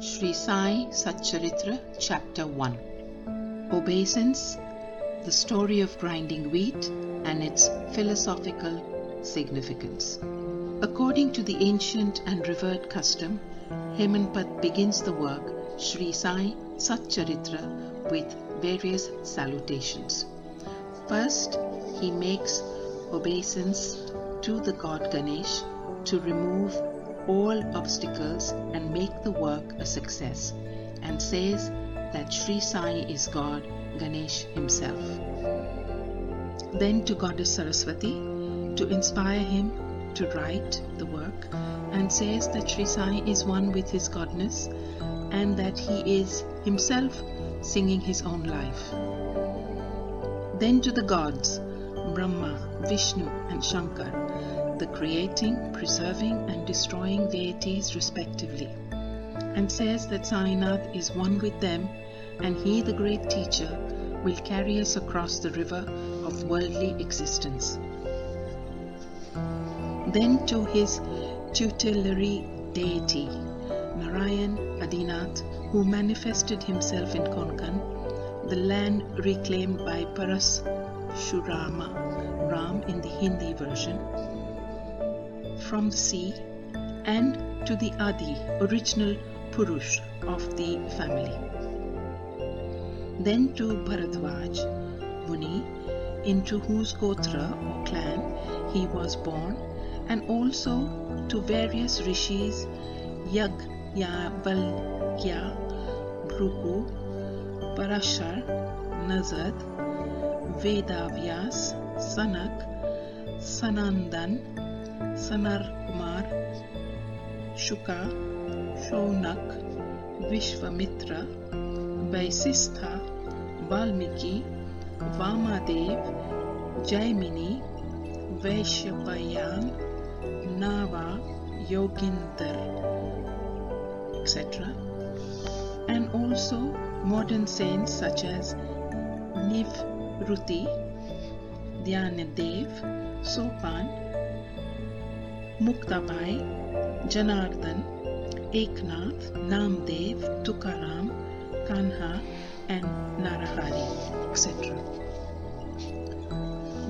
Sri Sai Satcharitra, Chapter 1 Obeisance, the story of grinding wheat and its philosophical significance. According to the ancient and revered custom, Hemadpant begins the work Sri Sai Satcharitra with various salutations. First, he makes obeisance to the god Ganesh to remove all obstacles and make the work a success, and says that Sri Sai is God Ganesh himself. Then to Goddess Saraswati to inspire him to write the work, and says that Sri Sai is one with his godness and that he is himself singing his own life. Then to the gods, Brahma, Vishnu, and Shankar, the creating, preserving, and destroying deities respectively, and says that Sainath is one with them, and he, the great teacher, will carry us across the river of worldly existence. Then to his tutelary deity, Narayan Adinath, who manifested himself in Konkan, the land reclaimed by Paras Shurama, Ram in the Hindi version, from the sea, and to the Adi, original Purush of the family. Then to Bharadwaj, Muni, into whose Gotra or clan he was born, and also to various rishis, Yag, Yavalkya, Bhrugu, Parashar, Narad, Vedavyas, Sanak, Sanandan, Sanat Kumar Shuka Shaunak Vishwamitra Vashishtha Valmiki वामादेव Jaimini वैश्यपयान Nawa Yoginder etcetera and also modern saint such as Nivritti Dhyan Dev Sopan Muktabai, Janardhan, Eknath, Namdev, Tukaram, Kanha, and Narahari, etc.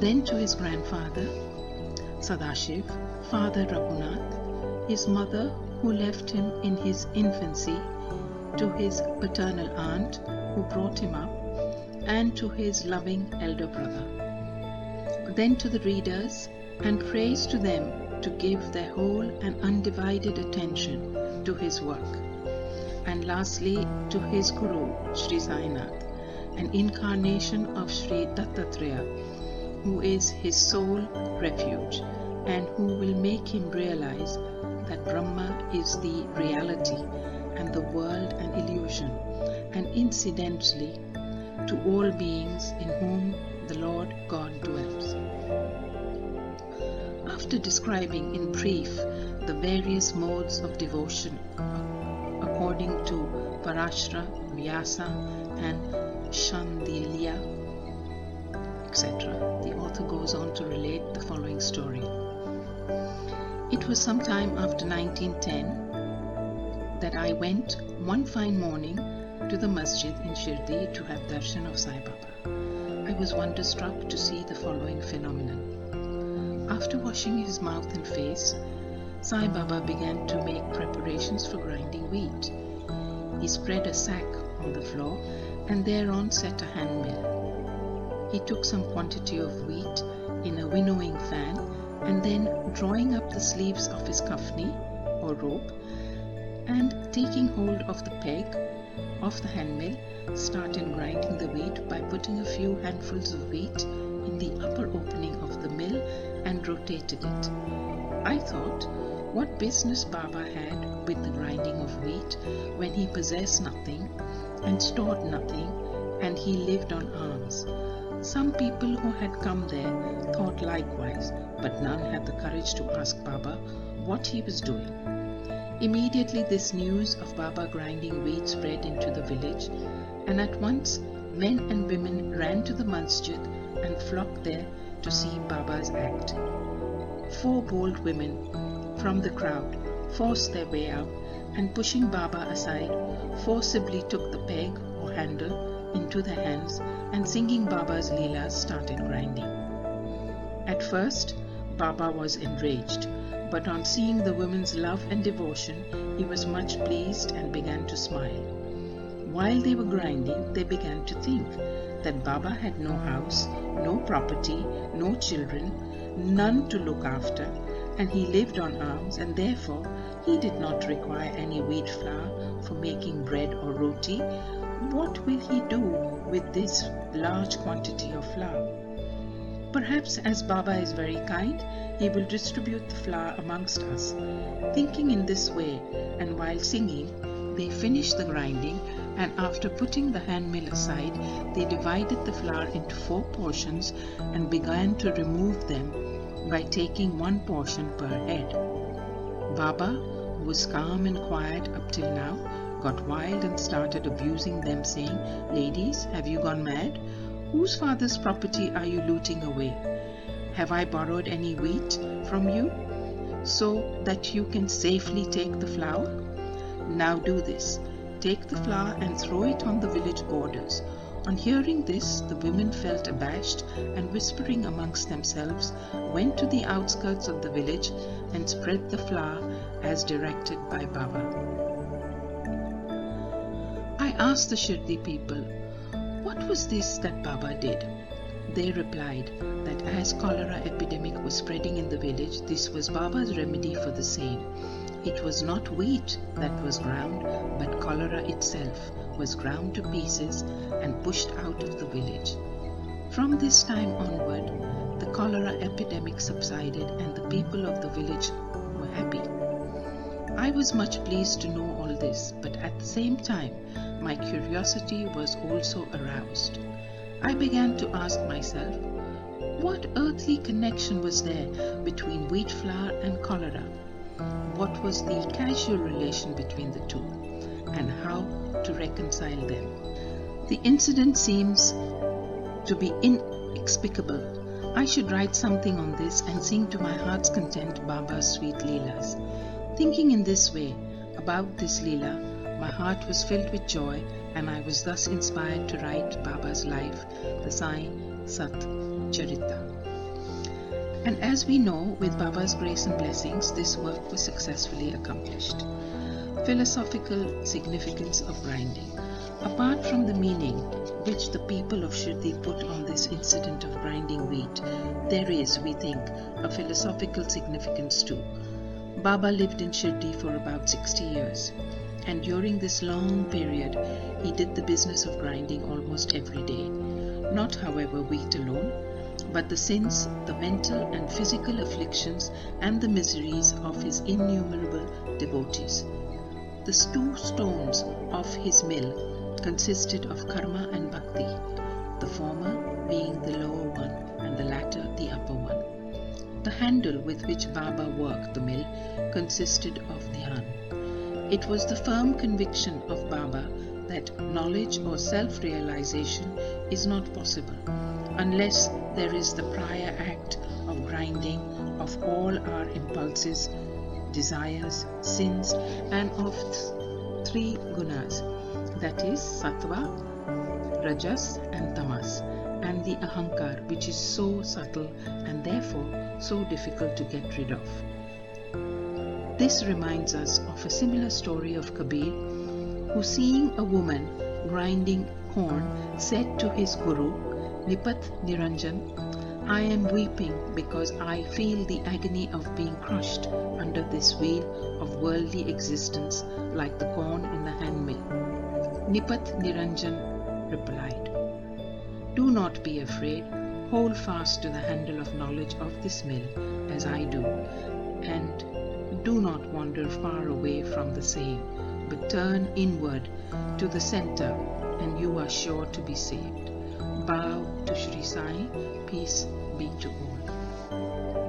Then to his grandfather, Sadashiv, Father Raghunath, his mother who left him in his infancy, to his paternal aunt who brought him up, and to his loving elder brother. Then to the readers, and praise to them to give their whole and undivided attention to his work. And lastly, to his Guru, Sri Sainath, an incarnation of Sri Dattatreya, who is his sole refuge and who will make him realize that Brahma is the reality and the world an illusion, and incidentally to all beings in whom the Lord God dwells. After describing in brief the various modes of devotion according to Parashara, Vyasa, and Shandilya, etc., the author goes on to relate the following story. It was some time after 1910 that I went one fine morning to the masjid in Shirdi to have darshan of Sai Baba. I was wonderstruck to see the following phenomenon. After washing his mouth and face, Sai Baba began to make preparations for grinding wheat. He spread a sack on the floor and thereon set a hand mill. He took some quantity of wheat in a winnowing fan and then drawing up the sleeves of his kafni or robe and taking hold of the peg of the handmill started grinding the wheat by putting a few handfuls of wheat in the upper opening of the mill and rotated it. I thought what business Baba had with the grinding of wheat when he possessed nothing and stored nothing and he lived on alms. Some people who had come there thought likewise, but none had the courage to ask Baba what he was doing. Immediately, this news of Baba grinding wheat spread into the village, and at once men and women ran to the masjid and flocked there to see Baba's act. Four bold women from the crowd forced their way out and pushing Baba aside, forcibly took the peg or handle into their hands and singing Baba's Leelas started grinding. At first, Baba was enraged, but on seeing the women's love and devotion, he was much pleased and began to smile. While they were grinding, they began to think that Baba had no house, no property, no children, none to look after, and he lived on alms, and therefore he did not require any wheat flour for making bread or roti. What will he do with this large quantity of flour? Perhaps as Baba is very kind, he will distribute the flour amongst us. Thinking in this way, and while singing, they finished the grinding, and after putting the hand mill aside, they divided the flour into four portions and began to remove them by taking one portion per head. Baba, who was calm and quiet up till now, got wild and started abusing them, saying, Ladies, have you gone mad? Whose father's property are you looting away? Have I borrowed any wheat from you so that you can safely take the flour? Now do this take the flour and throw it on the village borders. On hearing this, the women felt abashed and, whispering amongst themselves, went to the outskirts of the village and spread the flour as directed by Baba. I asked the Shirdi people, What was this that Baba did? They replied that as cholera epidemic was spreading in the village, this was Baba's remedy for the same. It was not wheat that was oh. ground, but cholera itself was ground to pieces and pushed out of the village. From this time onward, the cholera epidemic subsided and the people of the village were happy. I was much pleased to know all this, but at the same time, my curiosity was also aroused. I began to ask myself, what earthly connection was there between wheat flour and cholera? What was the casual relation between the two and how to reconcile them. The incident seems to be inexplicable. I should write something on this and sing to my heart's content Baba's sweet Leelas. Thinking in this way about this Leela, my heart was filled with joy and I was thus inspired to write Baba's life, the Sai Sat Charita. And as we know, with Baba's grace and blessings, this work was successfully accomplished. Philosophical significance of grinding. Apart from the meaning which the people of Shirdi put on this incident of grinding wheat, there is, we think, a philosophical significance too. Baba lived in Shirdi for about 60 years, and during this long period, he did the business of grinding almost every day. Not, however, wheat alone, but the sins, the mental and physical afflictions, and the miseries of his innumerable devotees. The two stones of his mill consisted of karma and bhakti, the former being the lower one and the latter the upper one. The handle with which Baba worked the mill consisted of dhyan. It was the firm conviction of Baba that knowledge or self realization is not possible unless there is the prior act of grinding of all our impulses, desires, sins, and of th- three gunas that is, sattva, rajas, and tamas, and the ahankar, which is so subtle and therefore so difficult to get rid of. This reminds us of a similar story of Kabir, who, seeing a woman grinding corn, said to his guru, Nipat Niranjan, I am weeping because I feel the agony of being crushed under this wheel of worldly existence like the corn in the handmill. Nipat Niranjan replied, Do not be afraid, hold fast to the handle of knowledge of this mill as I do, and do not wander far away from the same, but turn inward to the center, and you are sure to be saved bow to Sri Sai. Peace be to all.